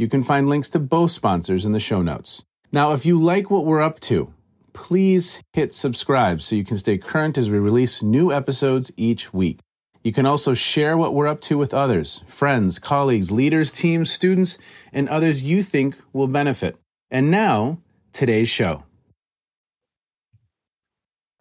You can find links to both sponsors in the show notes. Now, if you like what we're up to, please hit subscribe so you can stay current as we release new episodes each week. You can also share what we're up to with others, friends, colleagues, leaders, teams, students, and others you think will benefit. And now, today's show.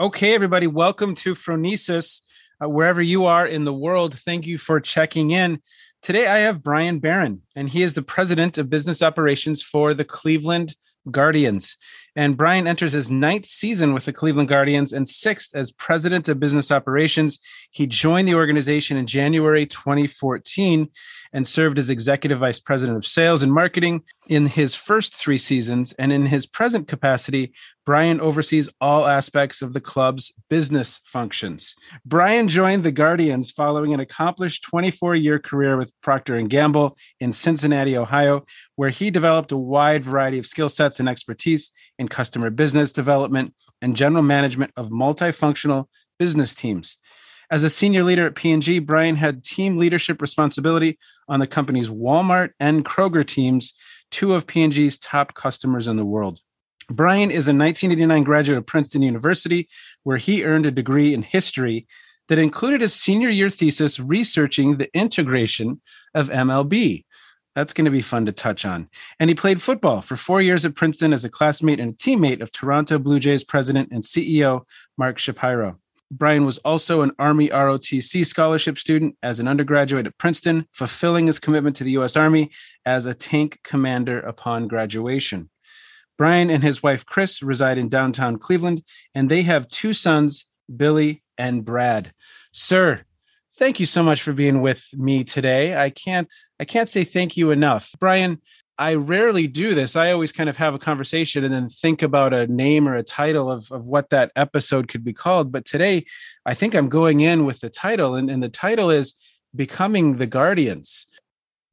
Okay, everybody, welcome to Phronesis. Uh, wherever you are in the world, thank you for checking in. Today, I have Brian Barren, and he is the president of business operations for the Cleveland Guardians. And Brian enters his ninth season with the Cleveland Guardians and sixth as president of business operations. He joined the organization in January 2014 and served as executive vice president of sales and marketing in his first three seasons. And in his present capacity, Brian oversees all aspects of the club's business functions. Brian joined the Guardians following an accomplished 24-year career with Procter & Gamble in Cincinnati, Ohio, where he developed a wide variety of skill sets and expertise in customer business development and general management of multifunctional business teams. As a senior leader at P&G, Brian had team leadership responsibility on the company's Walmart and Kroger teams, two of P&G's top customers in the world. Brian is a 1989 graduate of Princeton University, where he earned a degree in history that included a senior year thesis researching the integration of MLB. That's going to be fun to touch on. And he played football for four years at Princeton as a classmate and a teammate of Toronto Blue Jays president and CEO Mark Shapiro. Brian was also an Army ROTC scholarship student as an undergraduate at Princeton, fulfilling his commitment to the U.S. Army as a tank commander upon graduation. Brian and his wife Chris reside in downtown Cleveland, and they have two sons, Billy and Brad. Sir, thank you so much for being with me today. I can't I can't say thank you enough. Brian, I rarely do this. I always kind of have a conversation and then think about a name or a title of, of what that episode could be called. But today, I think I'm going in with the title, and, and the title is Becoming the Guardians.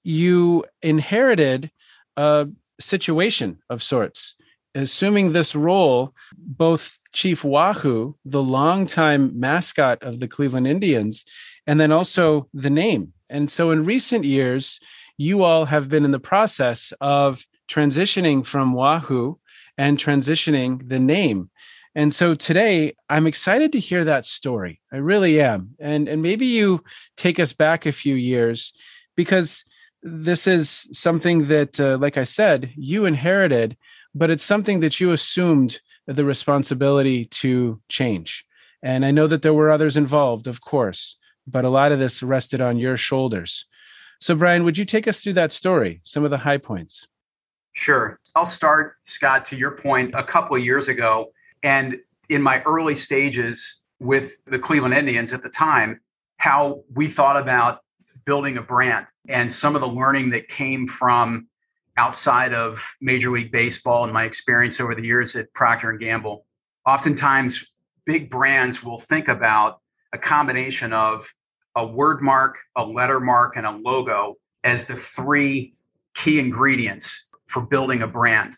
You inherited a situation of sorts. Assuming this role, both Chief Wahoo, the longtime mascot of the Cleveland Indians, and then also the name. And so in recent years, you all have been in the process of transitioning from Wahoo and transitioning the name. And so today I'm excited to hear that story. I really am. And and maybe you take us back a few years because this is something that, uh, like I said, you inherited, but it's something that you assumed the responsibility to change. And I know that there were others involved, of course, but a lot of this rested on your shoulders. So, Brian, would you take us through that story, some of the high points? Sure. I'll start, Scott, to your point, a couple of years ago. And in my early stages with the Cleveland Indians at the time how we thought about building a brand and some of the learning that came from outside of Major League Baseball and my experience over the years at Procter and Gamble. Oftentimes, big brands will think about a combination of a word mark, a letter mark, and a logo as the three key ingredients for building a brand.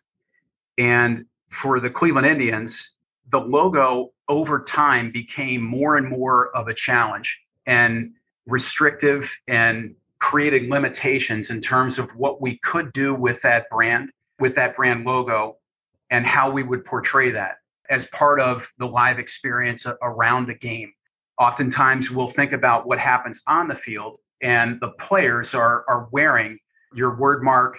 And for the Cleveland Indians, the logo over time became more and more of a challenge and restrictive and created limitations in terms of what we could do with that brand, with that brand logo, and how we would portray that as part of the live experience around the game. Oftentimes, we'll think about what happens on the field, and the players are, are wearing your word mark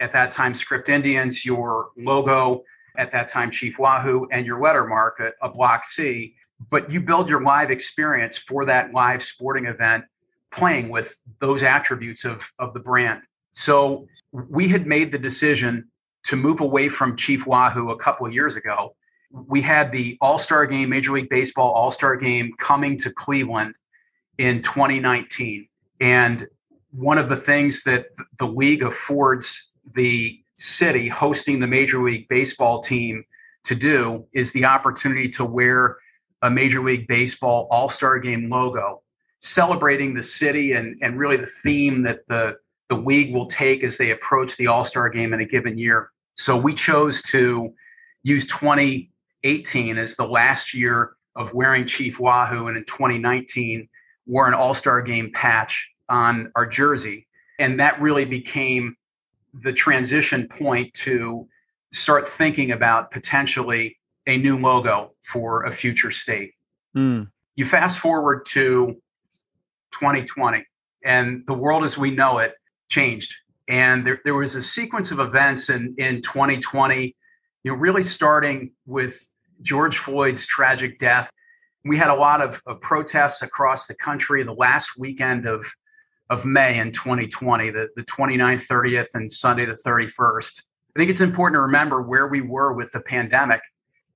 at that time, Script Indians, your logo at that time, Chief Wahoo, and your letter mark, a, a block C. But you build your live experience for that live sporting event playing with those attributes of, of the brand. So we had made the decision to move away from Chief Wahoo a couple of years ago. We had the All Star game, Major League Baseball All Star game coming to Cleveland in 2019. And one of the things that the league affords the city hosting the Major League Baseball team to do is the opportunity to wear a Major League Baseball All Star Game logo, celebrating the city and, and really the theme that the, the league will take as they approach the All Star Game in a given year. So we chose to use 2018 as the last year of wearing Chief Wahoo, and in 2019 wore an All Star Game patch on our jersey. And that really became the transition point to start thinking about potentially a new logo for a future state. Mm. You fast forward to 2020, and the world as we know it changed. And there, there was a sequence of events in, in 2020, you know, really starting with George Floyd's tragic death. We had a lot of, of protests across the country the last weekend of of May in 2020, the, the 29th, 30th, and Sunday the 31st. I think it's important to remember where we were with the pandemic,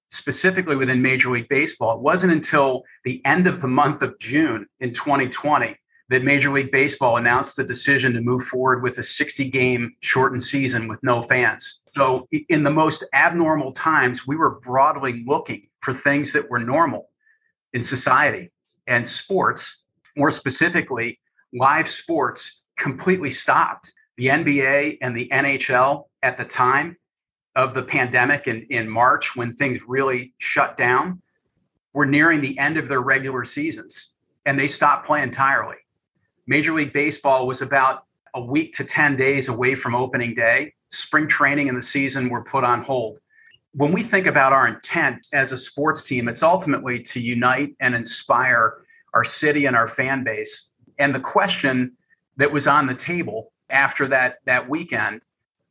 specifically within Major League Baseball. It wasn't until the end of the month of June in 2020 that Major League Baseball announced the decision to move forward with a 60 game shortened season with no fans. So, in the most abnormal times, we were broadly looking for things that were normal in society and sports, more specifically, live sports completely stopped. The NBA and the NHL at the time of the pandemic in, in March, when things really shut down, were nearing the end of their regular seasons and they stopped playing entirely. Major League Baseball was about a week to 10 days away from opening day. Spring training and the season were put on hold. When we think about our intent as a sports team, it's ultimately to unite and inspire our city and our fan base. And the question that was on the table after that that weekend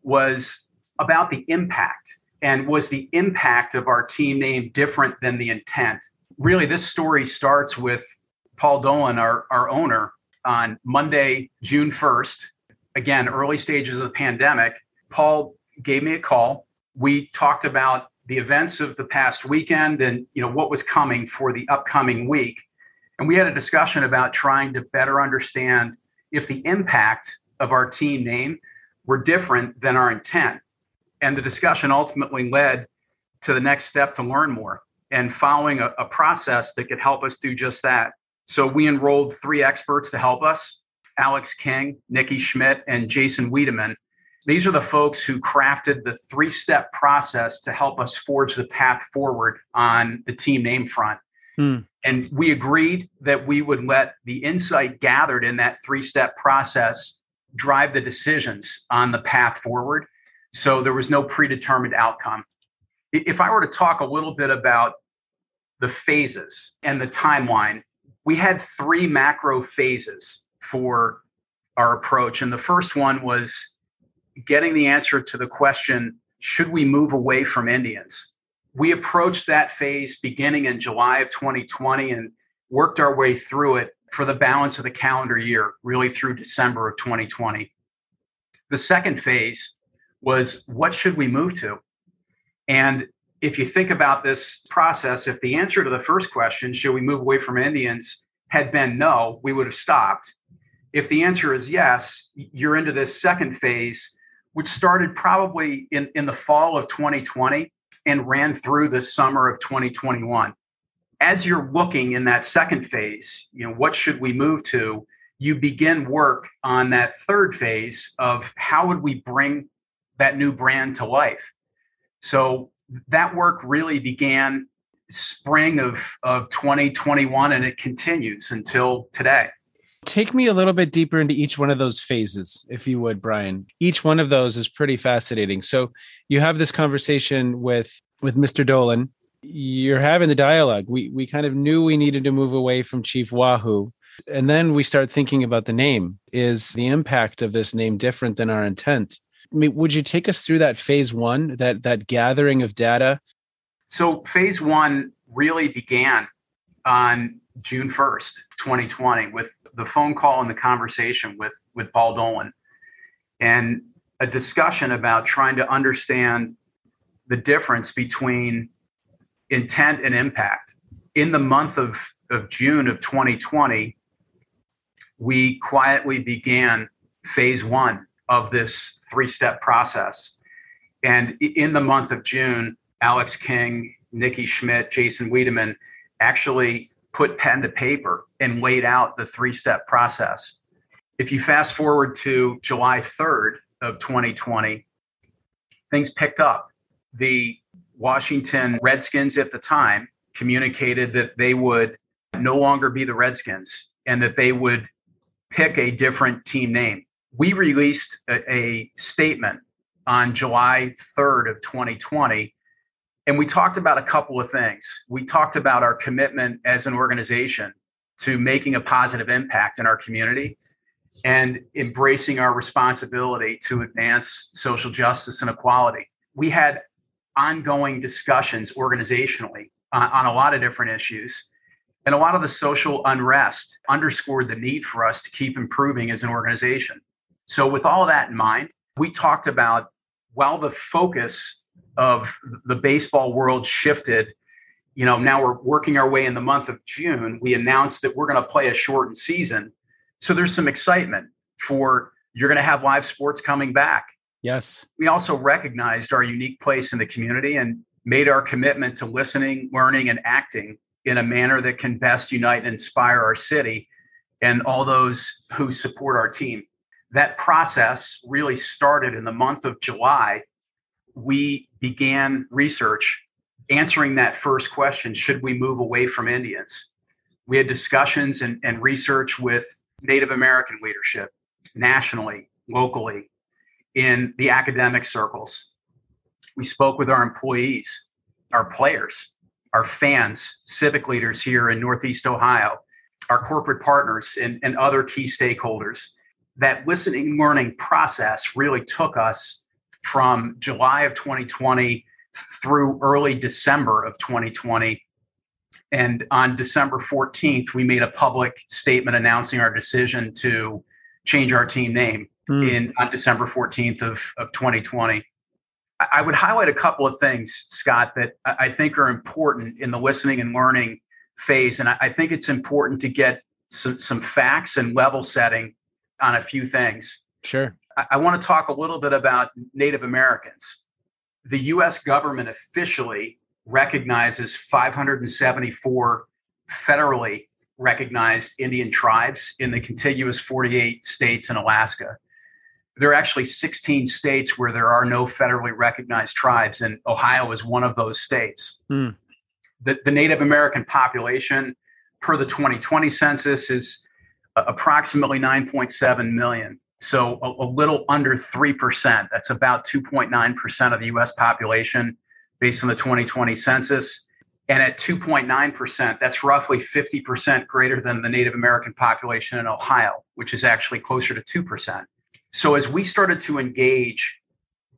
was about the impact and was the impact of our team name different than the intent? Really this story starts with paul dolan our, our owner on monday june 1st again early stages of the pandemic paul gave me a call we talked about the events of the past weekend and you know what was coming for the upcoming week and we had a discussion about trying to better understand if the impact of our team name were different than our intent. And the discussion ultimately led to the next step to learn more and following a, a process that could help us do just that. So we enrolled three experts to help us Alex King, Nikki Schmidt, and Jason Wiedemann. These are the folks who crafted the three step process to help us forge the path forward on the team name front. Hmm. And we agreed that we would let the insight gathered in that three step process drive the decisions on the path forward. So there was no predetermined outcome. If I were to talk a little bit about the phases and the timeline, we had three macro phases for our approach. And the first one was getting the answer to the question should we move away from Indians? we approached that phase beginning in July of 2020 and worked our way through it for the balance of the calendar year, really through December of 2020. The second phase was what should we move to? And if you think about this process, if the answer to the first question, should we move away from Indians, had been no, we would have stopped. If the answer is yes, you're into this second phase, which started probably in, in the fall of 2020 and ran through the summer of 2021. As you're looking in that second phase, you know, what should we move to? You begin work on that third phase of how would we bring that new brand to life. So that work really began spring of, of 2021 and it continues until today. Take me a little bit deeper into each one of those phases, if you would, Brian. Each one of those is pretty fascinating. So you have this conversation with with Mr. Dolan. You're having the dialogue. We we kind of knew we needed to move away from Chief Wahoo. And then we start thinking about the name. Is the impact of this name different than our intent? I mean, would you take us through that phase one, that that gathering of data? So phase one really began on June 1st, 2020, with the phone call and the conversation with with Paul Dolan and a discussion about trying to understand the difference between intent and impact. In the month of, of June of 2020, we quietly began phase one of this three step process. And in the month of June, Alex King, Nikki Schmidt, Jason Wiedemann actually put pen to paper and laid out the three step process. If you fast forward to July 3rd of 2020, things picked up. The Washington Redskins at the time communicated that they would no longer be the Redskins and that they would pick a different team name we released a, a statement on July 3rd of 2020 and we talked about a couple of things. We talked about our commitment as an organization to making a positive impact in our community and embracing our responsibility to advance social justice and equality. We had ongoing discussions organizationally on, on, a lot of different issues. And a lot of the social unrest underscored the need for us to keep improving as an organization. So, with all that in mind, we talked about while the focus of the baseball world shifted, you know, now we're working our way in the month of June. We announced that we're going to play a shortened season. So, there's some excitement for you're going to have live sports coming back. Yes. We also recognized our unique place in the community and made our commitment to listening, learning, and acting in a manner that can best unite and inspire our city and all those who support our team that process really started in the month of July. We began research answering that first question should we move away from Indians? We had discussions and, and research with Native American leadership nationally, locally, in the academic circles. We spoke with our employees, our players, our fans, civic leaders here in Northeast Ohio, our corporate partners, and, and other key stakeholders that listening learning process really took us from July of 2020 through early December of 2020. And on December 14th, we made a public statement announcing our decision to change our team name mm. in on December 14th of, of 2020. I would highlight a couple of things, Scott, that I think are important in the listening and learning phase. And I think it's important to get some, some facts and level setting on a few things. Sure. I, I want to talk a little bit about Native Americans. The US government officially recognizes 574 federally recognized Indian tribes in the contiguous 48 states in Alaska. There are actually 16 states where there are no federally recognized tribes, and Ohio is one of those states. Mm. The, the Native American population, per the 2020 census, is approximately 9.7 million. So a, a little under 3%. That's about 2.9% of the US population based on the 2020 census. And at 2.9%, that's roughly 50% greater than the Native American population in Ohio, which is actually closer to 2%. So as we started to engage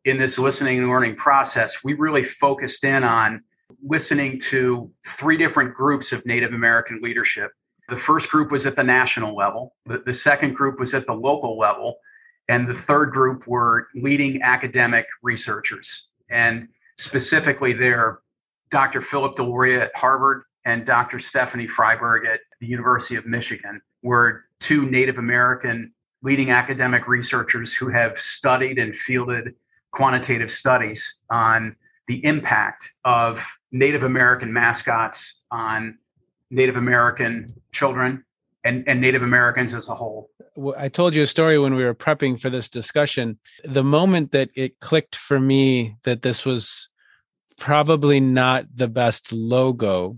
in this listening and learning process, we really focused in on listening to three different groups of Native American leadership the first group was at the national level, the, the second group was at the local level, and the third group were leading academic researchers. And specifically, there, Dr. Philip Deloria at Harvard and Dr. Stephanie Fryberg at the University of Michigan were two Native American leading academic researchers who have studied and fielded quantitative studies on the impact of Native American mascots on Native American children and, and Native Americans as a whole. I told you a story when we were prepping for this discussion. The moment that it clicked for me that this was probably not the best logo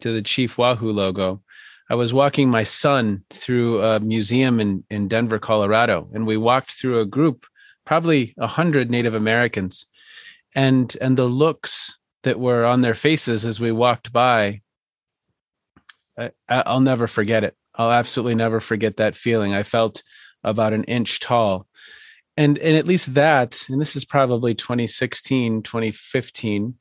to the Chief Wahoo logo, I was walking my son through a museum in, in Denver, Colorado, and we walked through a group, probably a hundred Native Americans, and and the looks that were on their faces as we walked by, I, I'll never forget it. I'll absolutely never forget that feeling. I felt about an inch tall. And and at least that, and this is probably 2016, 2015,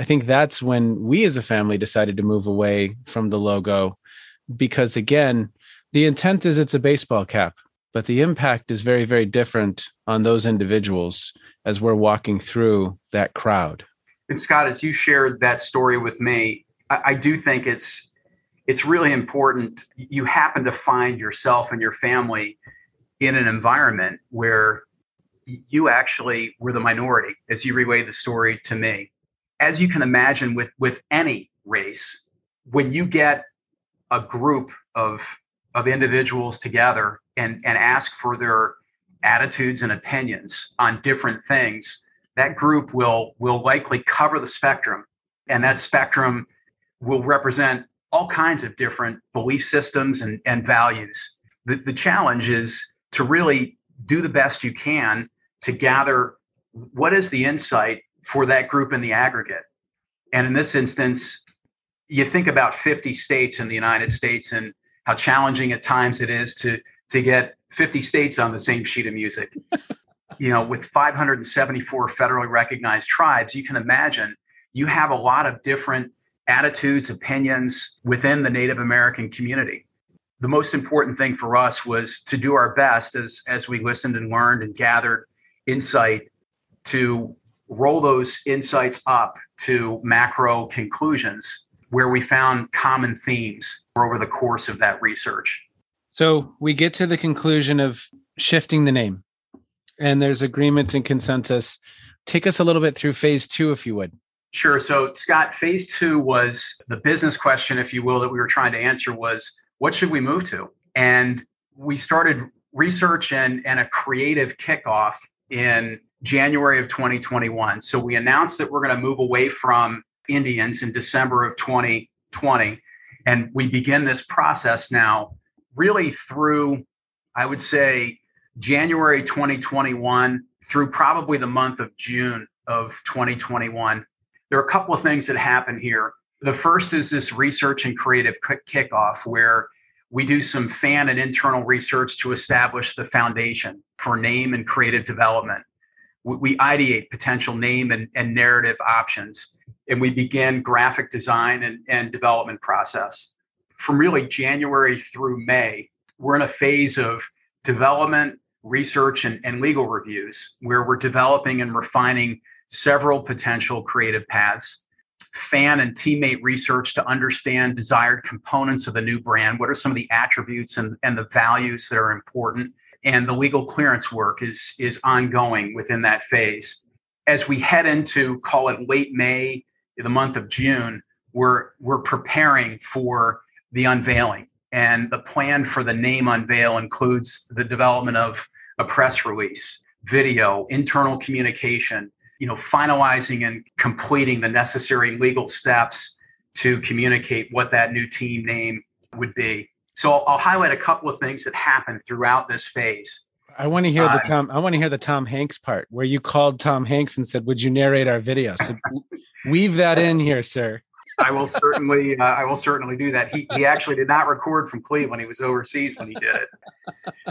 I think that's when we as a family decided to move away from the logo because again, the intent is it's a baseball cap, but the impact is very, very different on those individuals as we're walking through that crowd. And Scott, as you shared that story with me, I, I do think it's it's really important. You happen to find yourself and your family in an environment where you actually were the minority as you relay the story to me. As you can imagine with with any race, when you get a group of of individuals together and and ask for their attitudes and opinions on different things that group will will likely cover the spectrum and that spectrum will represent all kinds of different belief systems and, and values the, the challenge is to really do the best you can to gather what is the insight for that group in the aggregate and in this instance you think about 50 states in the United States and how challenging at times it is to to get 50 states on the same sheet of music. you know, with 574 federally recognized tribes, you can imagine you have a lot of different attitudes, opinions within the Native American community. The most important thing for us was to do our best as as we listened and learned and gathered insight to roll those insights up to macro conclusions where we found common themes over the course of that research. So we get to the conclusion of shifting the name, and there's agreement and consensus. Take us a little bit through phase two, if you would. Sure. So, Scott, phase two was the business question, if you will, that we were trying to answer was what should we move to? And we started research and, and a creative kickoff in January of 2021. So, we announced that we're going to move away from Indians in December of 2020. And we begin this process now, really through, I would say, January 2021 through probably the month of June of 2021. There are a couple of things that happen here. The first is this research and creative kickoff, where we do some fan and internal research to establish the foundation for name and creative development. We ideate potential name and, and narrative options and we begin graphic design and, and development process. From really January through May, we're in a phase of development, research, and, and legal reviews where we're developing and refining several potential creative paths. Fan and teammate research to understand desired components of the new brand. What are some of the attributes and, and the values that are important? And the legal clearance work is, is ongoing within that phase. As we head into, call it late May, the month of June, we're we're preparing for the unveiling. And the plan for the name unveil includes the development of a press release, video, internal communication, you know, finalizing and completing the necessary legal steps to communicate what that new team name would be. So I'll, I'll highlight a couple of things that happened throughout this phase. I want to hear the uh, Tom. I want to hear the Tom Hanks part where you called Tom Hanks and said, "Would you narrate our video?" So weave that in here, sir. I will certainly. Uh, I will certainly do that. He he actually did not record from Cleveland. He was overseas when he did it.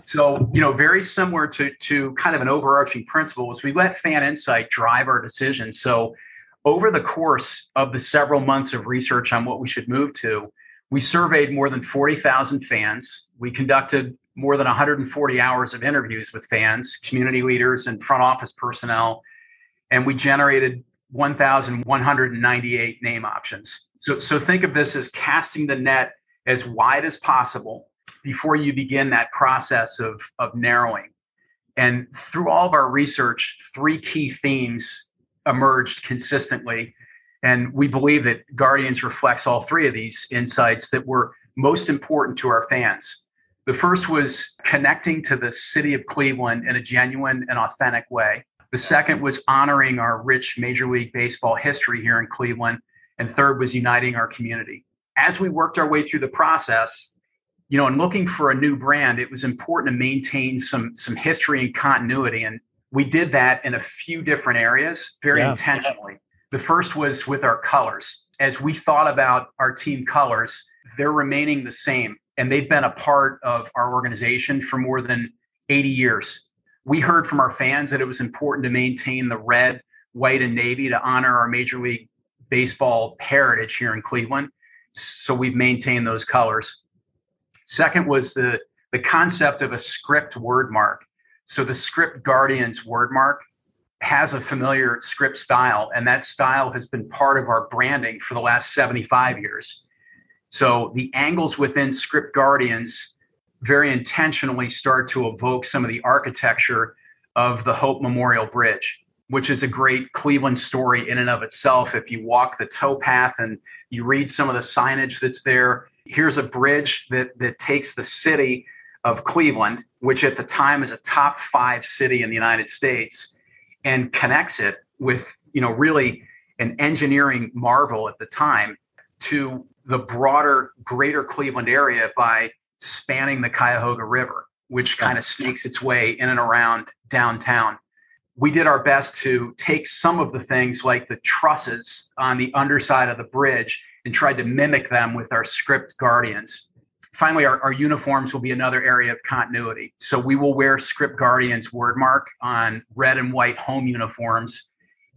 So you know, very similar to to kind of an overarching principle is we let fan insight drive our decision. So over the course of the several months of research on what we should move to, we surveyed more than forty thousand fans. We conducted more than 140 hours of interviews with fans, community leaders, and front office personnel. And we generated 1,198 name options. So, so think of this as casting the net as wide as possible before you begin that process of, of narrowing. And through all of our research, three key themes emerged consistently. And we believe that Guardians reflects all three of these insights that were most important to our fans. The first was connecting to the city of Cleveland in a genuine and authentic way. The second was honoring our rich Major League Baseball history here in Cleveland. And third was uniting our community. As we worked our way through the process, you know, in looking for a new brand, it was important to maintain some some history and continuity. And we did that in a few different areas very yeah. intentionally. The first was with our colors. As we thought about our team colors, they're remaining the same and they've been a part of our organization for more than 80 years. We heard from our fans that it was important to maintain the red, white, and navy to honor our Major League Baseball heritage here in Cleveland. So we've maintained those colors. Second was the, the concept of a script word mark. So the script Guardians word mark has a familiar script style, and that style has been part of our branding for the last 75 years. So the angles within Script Guardians very intentionally start to evoke some of the architecture of the Hope Memorial Bridge, which is a great Cleveland story in and of itself. If you walk the towpath and you read some of the signage that's there, here's a bridge that that takes the city of Cleveland, which at the time is a top five city in the United States, and connects it with, you know, really an engineering marvel at the time to the broader greater Cleveland area by spanning the Cuyahoga River, which kind of snakes its way in and around downtown. We did our best to take some of the things like the trusses on the underside of the bridge and tried to mimic them with our script guardians. Finally, our, our uniforms will be another area of continuity. So we will wear script guardians wordmark on red and white home uniforms,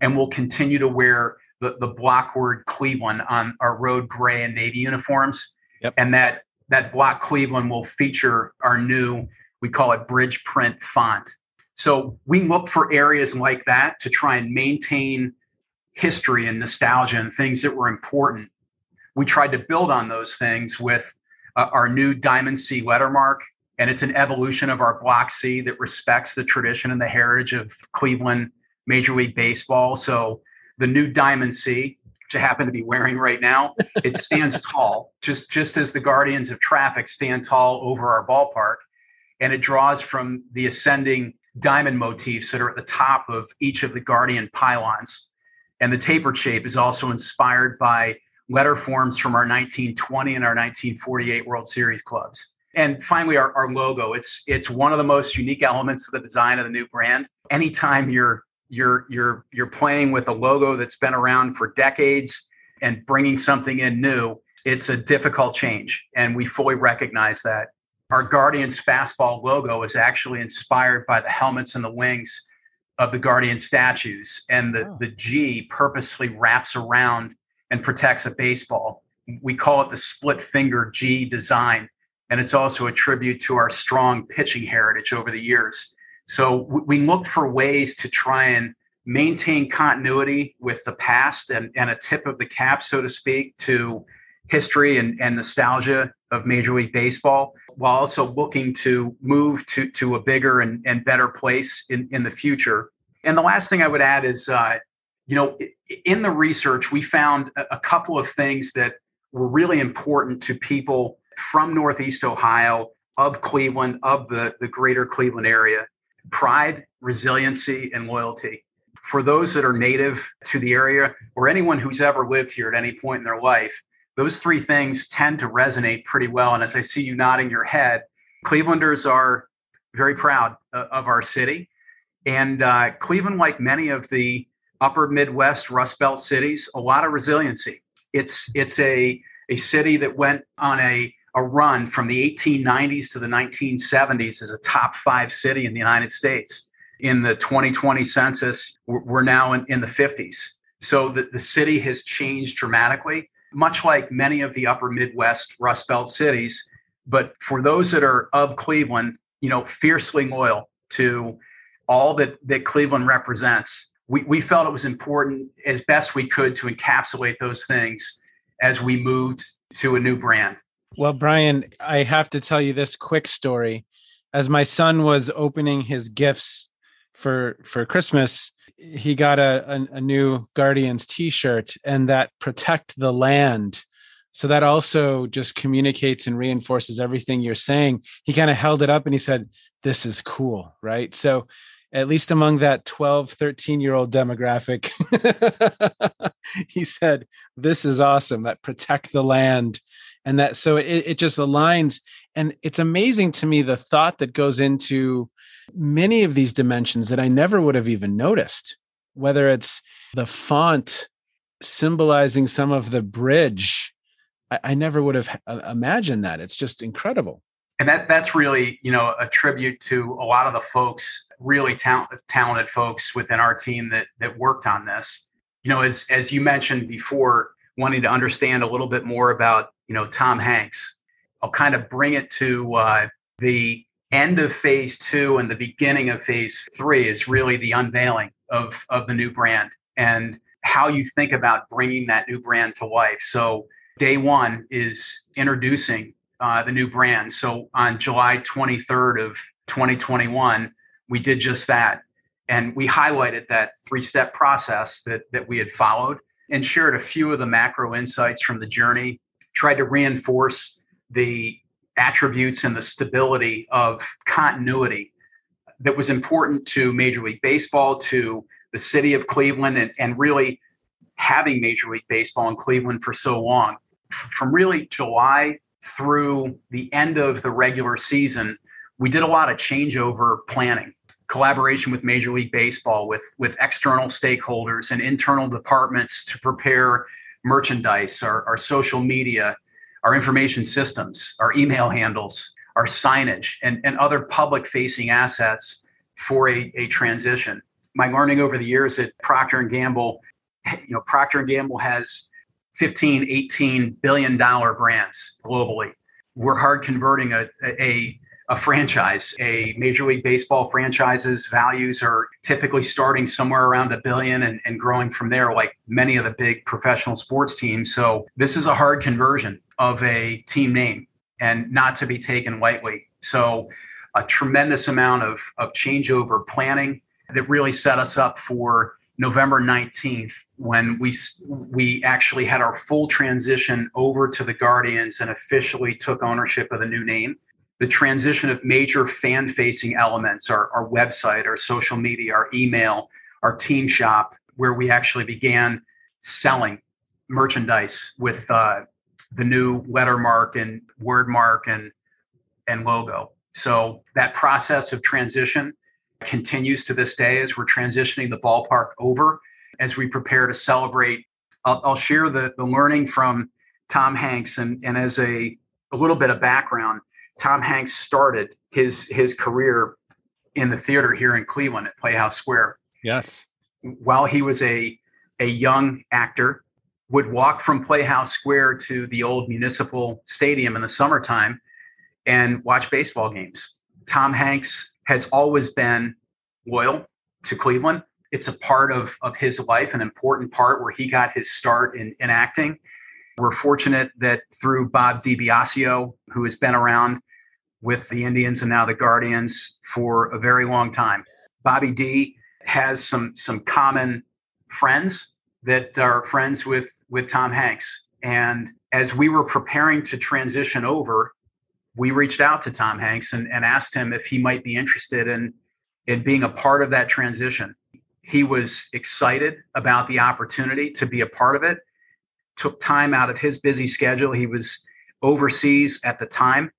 and we'll continue to wear the, the block word Cleveland on our road gray and navy uniforms. Yep. And that that block Cleveland will feature our new, we call it bridge print font. So we look for areas like that to try and maintain history and nostalgia and things that were important. We tried to build on those things with uh, our new Diamond C lettermark, and it's an evolution of our Block C that respects the tradition and the heritage of Cleveland Major League Baseball. So the new Diamond C, I happen to be wearing right now, it stands tall, just just as the Guardians of Traffic stand tall over our ballpark, and it draws from the ascending diamond motifs that are at the top of each of the Guardian pylons. And the tapered shape is also inspired by letter forms from our 1920 and our 1948 World Series clubs. And finally, our, our logo. It's it's one of the most unique elements of the design of the new brand. Anytime you're you're you're you're playing with a logo that's been around for decades and bringing something in new it's a difficult change. And we fully recognize that. Our guardians fastball logo is actually inspired by the helmets and the wings of the guardian statues. And the, oh. the g purposely wraps around and protects a baseball. We call it the split finger g design. And it's also a tribute to our strong pitching heritage over the years so we look for ways to try and maintain continuity with the past and, and a tip of the cap, so to speak, to history and, and nostalgia of Major League Baseball, while also looking to move to, to a bigger and, and better place in, in the future. And the last thing I would add is, uh, you know, in the research, we found a couple of things that were really important to people from Northeast Ohio, of Cleveland, of the, the greater Cleveland area pride, resiliency, and loyalty. For those that are native to the area or anyone who's ever lived here at any point in their life, those three things tend to resonate pretty well. And as I see you nodding your head, Clevelanders are very proud of our city. And uh, Cleveland, like many of the upper Midwest Rust Belt cities, a lot of resiliency. It's it's a a city that went on a a run from the 1890s to the 1970s as a top five city in the United States. In the 2020 census, we're now in, in the 50s. So the, the city has changed dramatically, much like many of the upper Midwest Rust Belt cities. But for those that are of Cleveland, you know, fiercely loyal to all that, that Cleveland represents, we, we felt it was important as best we could to encapsulate those things as we moved to a new brand. Well, Brian, I have to tell you this quick story. As my son was opening his gifts for for Christmas, he got a, a, a new Guardians T-shirt, and that protect the land. So that also just communicates and reinforces everything you're saying. He kind of held it up and he said, "This is cool," right? So at least among that 12 13 year old demographic he said this is awesome that protect the land and that so it, it just aligns and it's amazing to me the thought that goes into many of these dimensions that i never would have even noticed whether it's the font symbolizing some of the bridge I, I never would have uh, imagined that it's just incredible. And that that's really you know a tribute to a lot of the folks really talent, talented folks within our team that that worked on this. You know as as you mentioned before wanting to understand a little bit more about you know tom hanks i'll kind of bring it to uh, the end of phase two and the beginning of phase three is really the unveiling of of the new brand and how you think about bringing that new brand to life so day one is introducing uh, the new brand. So on July 23rd of 2021, we did just that. And we highlighted that three step process that, that we had followed and shared a few of the macro insights from the journey, tried to reinforce the attributes and the stability of continuity that was important to Major League Baseball, to the city of Cleveland, and, and really having Major League Baseball in Cleveland for so long. From really July through the end of the regular season, we did a lot of changeover planning, collaboration with Major League Baseball, with, with external stakeholders and internal departments to prepare merchandise, our, our social media, our information systems, our email handles, our signage, and, and other public facing assets for a, a transition. My learning over the years at Procter and Gamble, you know, Procter and Gamble has 15, 18 billion dollar brands globally. We're hard converting a, a, a franchise. A Major League Baseball franchise's values are typically starting somewhere around a billion and, and growing from there, like many of the big professional sports teams. So this is a hard conversion of a team name and not to be taken lightly. So a tremendous amount of, of changeover planning that really set us up for November 19th when we we actually had our full transition over to the Guardians and officially took ownership of the new name. The transition of major fan facing elements, our, our website, our social media, our email, our team shop, where we actually began selling merchandise with uh, the new lettermark and word mark and and logo. So that process of transition continues to this day as we're transitioning the ballpark over as we prepare to celebrate. I'll, I'll share the, the learning from Tom Hanks and, and as a, a little bit of background, Tom Hanks started his his career in the theater here in Cleveland at Playhouse Square. Yes. While he was a a young actor, would walk from Playhouse Square to the old municipal stadium in the summertime and watch baseball games. Tom Hanks has always been loyal to Cleveland. It's a part of, of his life, an important part where he got his start in, in acting. We're fortunate that through Bob DiBiasio, who has been around with the Indians and now the Guardians for a very long time, Bobby D has some some common friends that are friends with with Tom Hanks. And as we were preparing to transition over, we reached out to Tom Hanks and, and asked him if he might be interested in, in being a part of that transition. He was excited about the opportunity to be a part of it, took time out of his busy schedule. He was overseas at the time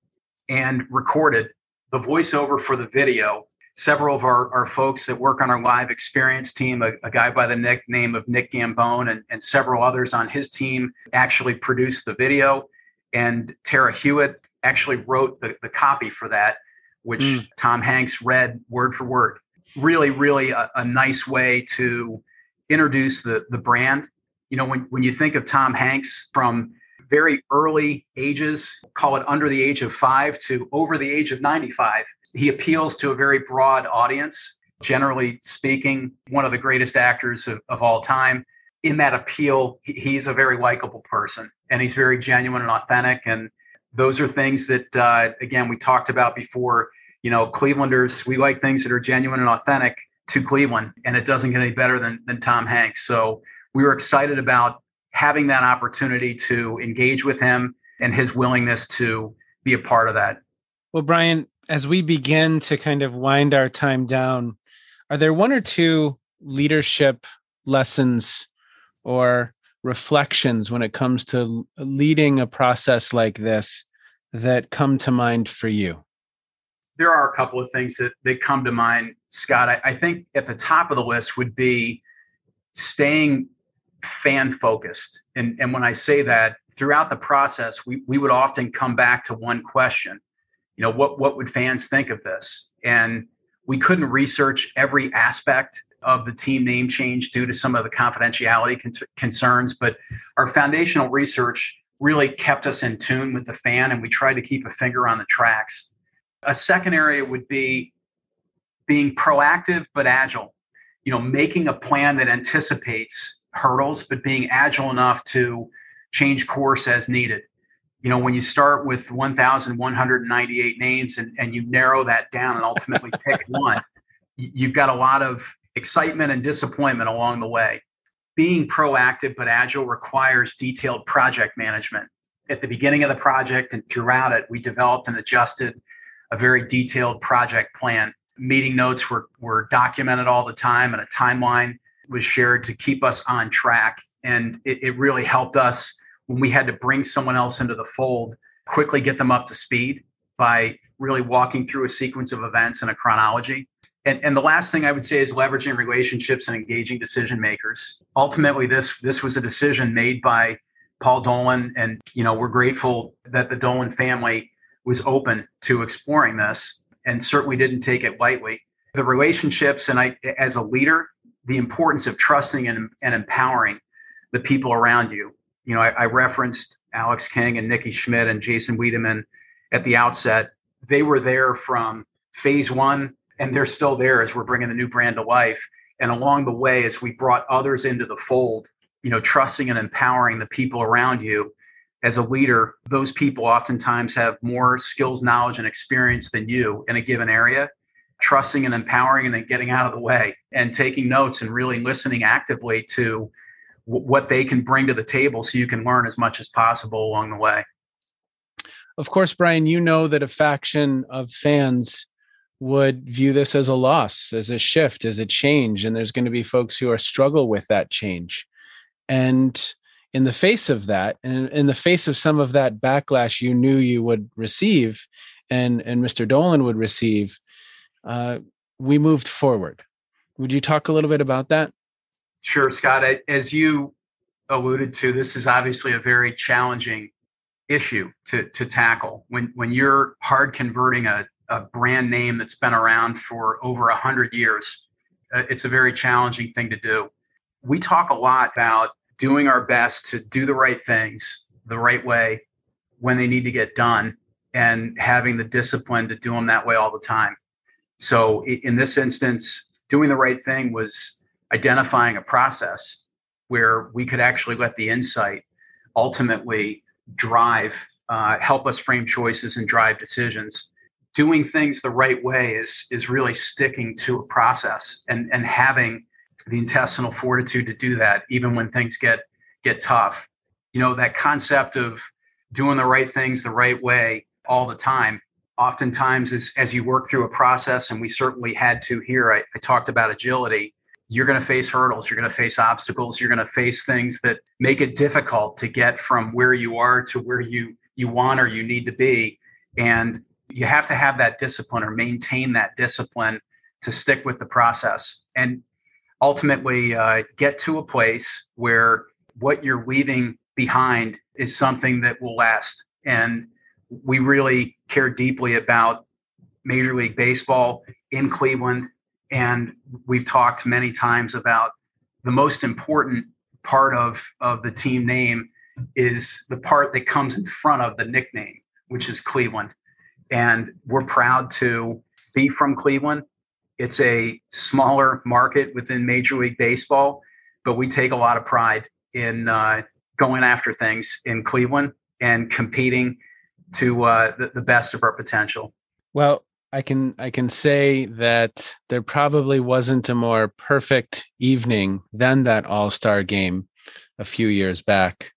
and recorded the voiceover for the video. Several of our, our folks that work on our live experience team, a, a guy by the nickname of Nick Gambone, and, and several others on his team actually produced the video. And Tara Hewitt actually wrote the, the copy for that, which mm. Tom Hanks read word for word. Really, really a, a, nice way to introduce the, the brand. You know, when, when you think of Tom Hanks from very early ages, call it under the age of five to over the age of 95, he appeals to a very broad audience. generally speaking, one of the greatest actors of, of all time. In that appeal, he's a very likable person and he's very genuine and authentic. And those are things that, uh, again, we talked about before. You know, Clevelanders, we like things that are genuine and authentic to Cleveland, and it doesn't get any better than, than Tom Hanks. So we were excited about having that opportunity to engage with him and his willingness to be a part of that. Well, Brian, as we begin to kind of wind our time down, are there one or two leadership lessons or reflections when it comes to leading a process like this that come to mind for you? There are a couple of things that, that come to mind, Scott. I, I think at the top of the list would be staying fan focused. And, and when I say that, throughout the process, we, we would often come back to one question. You know, what, what would fans think of this? And we couldn't research every aspect of the team name change due to some of the confidentiality con- concerns, but our foundational research really kept us in tune with the fan and we tried to keep a finger on the tracks. A second area would be being proactive but agile. You know, making a plan that anticipates hurdles, but being agile enough to change course as needed. You know, when you start with 1,198 names and, and you narrow that down and ultimately pick one, you've got a lot of excitement and disappointment along the way. Being proactive but agile requires detailed project management. At the beginning of the project and throughout it, we developed and adjusted a very detailed project plan. Meeting notes were, were documented all the time and a timeline was shared to keep us on track. And it, it really helped us when we had to bring someone else into the fold, quickly get them up to speed by really walking through a sequence of events and a chronology. And, and the last thing I would say is leveraging relationships and engaging decision makers. Ultimately, this this was a decision made by Paul Dolan, and you know we're grateful that the Dolan family was open to exploring this, and certainly didn't take it lightly. The relationships, and I, as a leader, the importance of trusting and, and empowering the people around you. You know, I, I referenced Alex King and Nikki Schmidt and Jason Wiedemann at the outset. They were there from phase one, and they're still there as we're bringing the new brand to life. And along the way, as we brought others into the fold, you know, trusting and empowering the people around you as a leader, those people oftentimes have more skills, knowledge, and experience than you in a given area trusting and empowering and then getting out of the way and taking notes and really listening actively to w- what they can bring to the table so you can learn as much as possible along the way. Of course, Brian, you know that a faction of fans would view this as a loss, as a shift, as a change. And there's going to be folks who are struggle with that change. And in the face of that, and in the face of some of that backlash you knew you would receive and, and Mr. Dolan would receive, uh, we moved forward. Would you talk a little bit about that? Sure, Scott. As you alluded to, this is obviously a very challenging issue to, to tackle. When, when you're hard converting a, a brand name that's been around for over 100 years, uh, it's a very challenging thing to do. We talk a lot about doing our best to do the right things the right way when they need to get done and having the discipline to do them that way all the time. So in this instance, doing the right thing was identifying a process where we could actually let the insight ultimately drive, uh, help us frame choices and drive decisions. Doing things the right way is is really sticking to a process and and having the intestinal fortitude to do that, even when things get get tough. You know that concept of doing the right things the right way all the time oftentimes as, as you work through a process and we certainly had to here I, I talked about agility you're going to face hurdles you're going to face obstacles you're going to face things that make it difficult to get from where you are to where you you want or you need to be. And you have to have that discipline or maintain that discipline to stick with the process. And ultimately uh, get to a place where what you're leaving behind is something that will last. And we really care deeply about Major League Baseball in Cleveland. And we've talked many times about the most important part of, of the team name is the part that comes in front of the nickname, which is Cleveland. And we're proud to be from Cleveland It's a smaller market within Major League Baseball, but we take a lot of pride in uh, going after things in Cleveland and competing to uh, the, the best of our potential. Well, I can I can say that there probably wasn't a more perfect evening than that All-Star game a few years back.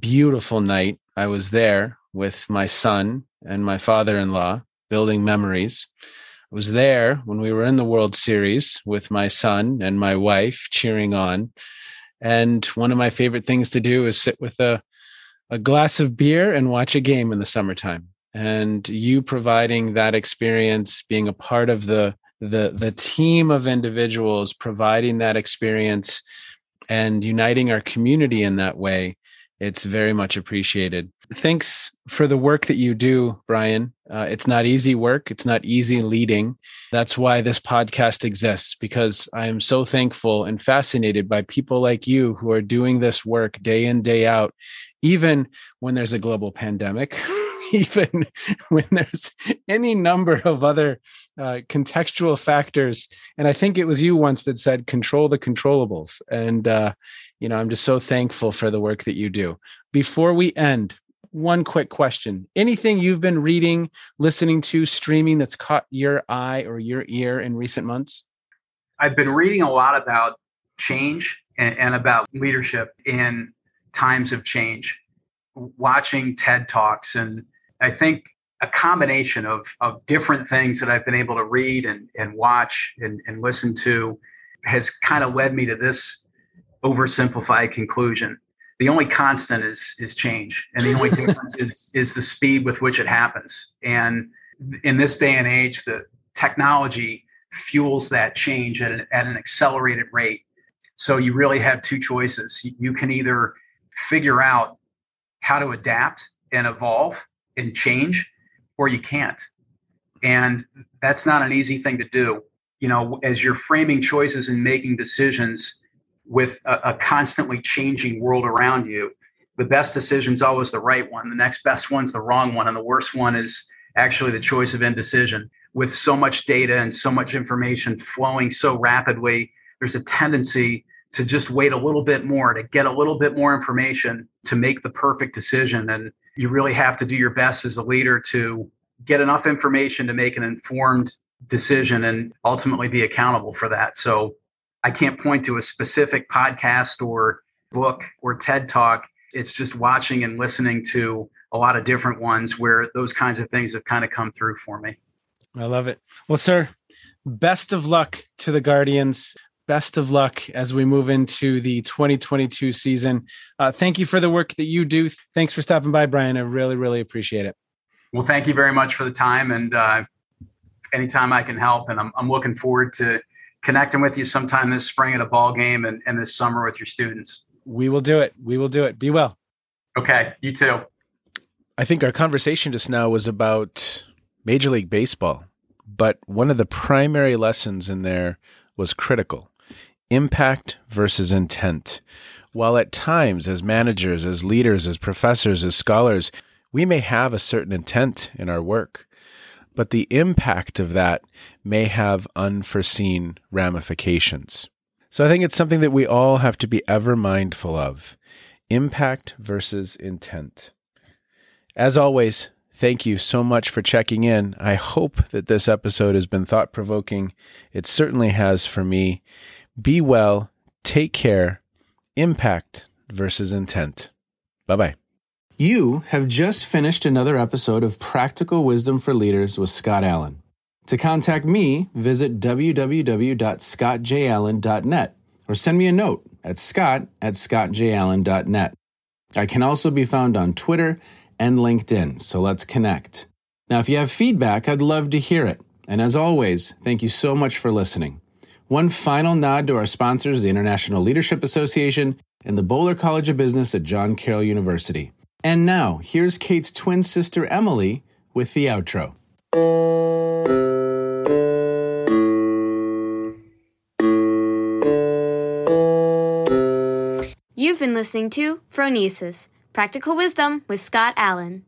Beautiful night. I was there with my son and my father-in-law building memories. I was there when we were in the World Series with my son and my wife cheering on. And one of my favorite things to do is sit with a a glass of beer and watch a game in the summertime. And you providing that experience being a part of the the the team of individuals providing that experience and uniting our community in that way it's very much appreciated thanks for the work that you do brian uh, it's not easy work it's not easy leading that's why this podcast exists because i am so thankful and fascinated by people like you who are doing this work day in day out even when there's a global pandemic, even when there's any number of other uh, contextual factors. And I think it was you once that said, control the controllables. And, uh, you know, I'm just so thankful for the work that you do. Before we end, one quick question anything you've been reading listening to streaming that's caught your eye or your ear in recent months i've been reading a lot about change and, and about leadership in times of change, watching TED Talks. And I think a combination of, of different things that I've been able to read and, and watch and, and listen to has kind of led me to this oversimplified conclusion. The only constant is is change, and the only difference is is the speed with which it happens. And in this day and age, the technology fuels that change at an, at an accelerated rate. So you really have two choices. You can either figure out how to adapt and evolve and change, or you can't. And that's not an easy thing to do. You know, as you're framing choices and making decisions with a, a constantly changing world around you, the best decision is always the right one. The next best one's the wrong one. And the worst one is actually the choice of indecision. With so much data and so much information flowing so rapidly, there's a tendency to just wait a little bit more to get a little bit more information to make the perfect decision and you really have to do your best as a leader to get enough information to make an informed decision and ultimately be accountable for that so i can't point to a specific podcast or book or ted talk it's just watching and listening to a lot of different ones where those kinds of things have kind of come through for me i love it well sir best of luck to the guardians best of luck as we move into the 2022 season. Uh, thank you for the work that you do. Thanks for stopping by, Brian. I really, really appreciate it. Well, thank you very much for the time. And uh, anytime I can help, and I'm, I'm looking forward to connecting with you sometime this spring at a ball game and, and this summer with your students. We will do it. We will do it. Be well. Okay. You too. I think our conversation just now was about Major League Baseball, but one of the primary lessons in there was critical impact versus intent. While at times, as managers, as leaders, as professors, as scholars, we may have a certain intent in our work, but the impact of that may have unforeseen ramifications. So I think it's something that we all have to be ever mindful of impact versus intent. As always, thank you so much for checking in. I hope that this episode has been thought provoking. It certainly has for me. Be well, take care, impact versus intent. Bye bye. You have just finished another episode of Practical Wisdom for Leaders with Scott Allen. To contact me, visit www.scottjallen.net or send me a note at scott at scottjallen.net. I can also be found on Twitter and LinkedIn, so let's connect. Now, if you have feedback, I'd love to hear it. And as always, thank you so much for listening. One final nod to our sponsors, the International Leadership Association and the Boler College of Business at John Carroll University. And now, here's Kate's twin sister Emily with the outro. You've been listening to Phronesis Practical Wisdom with Scott Allen.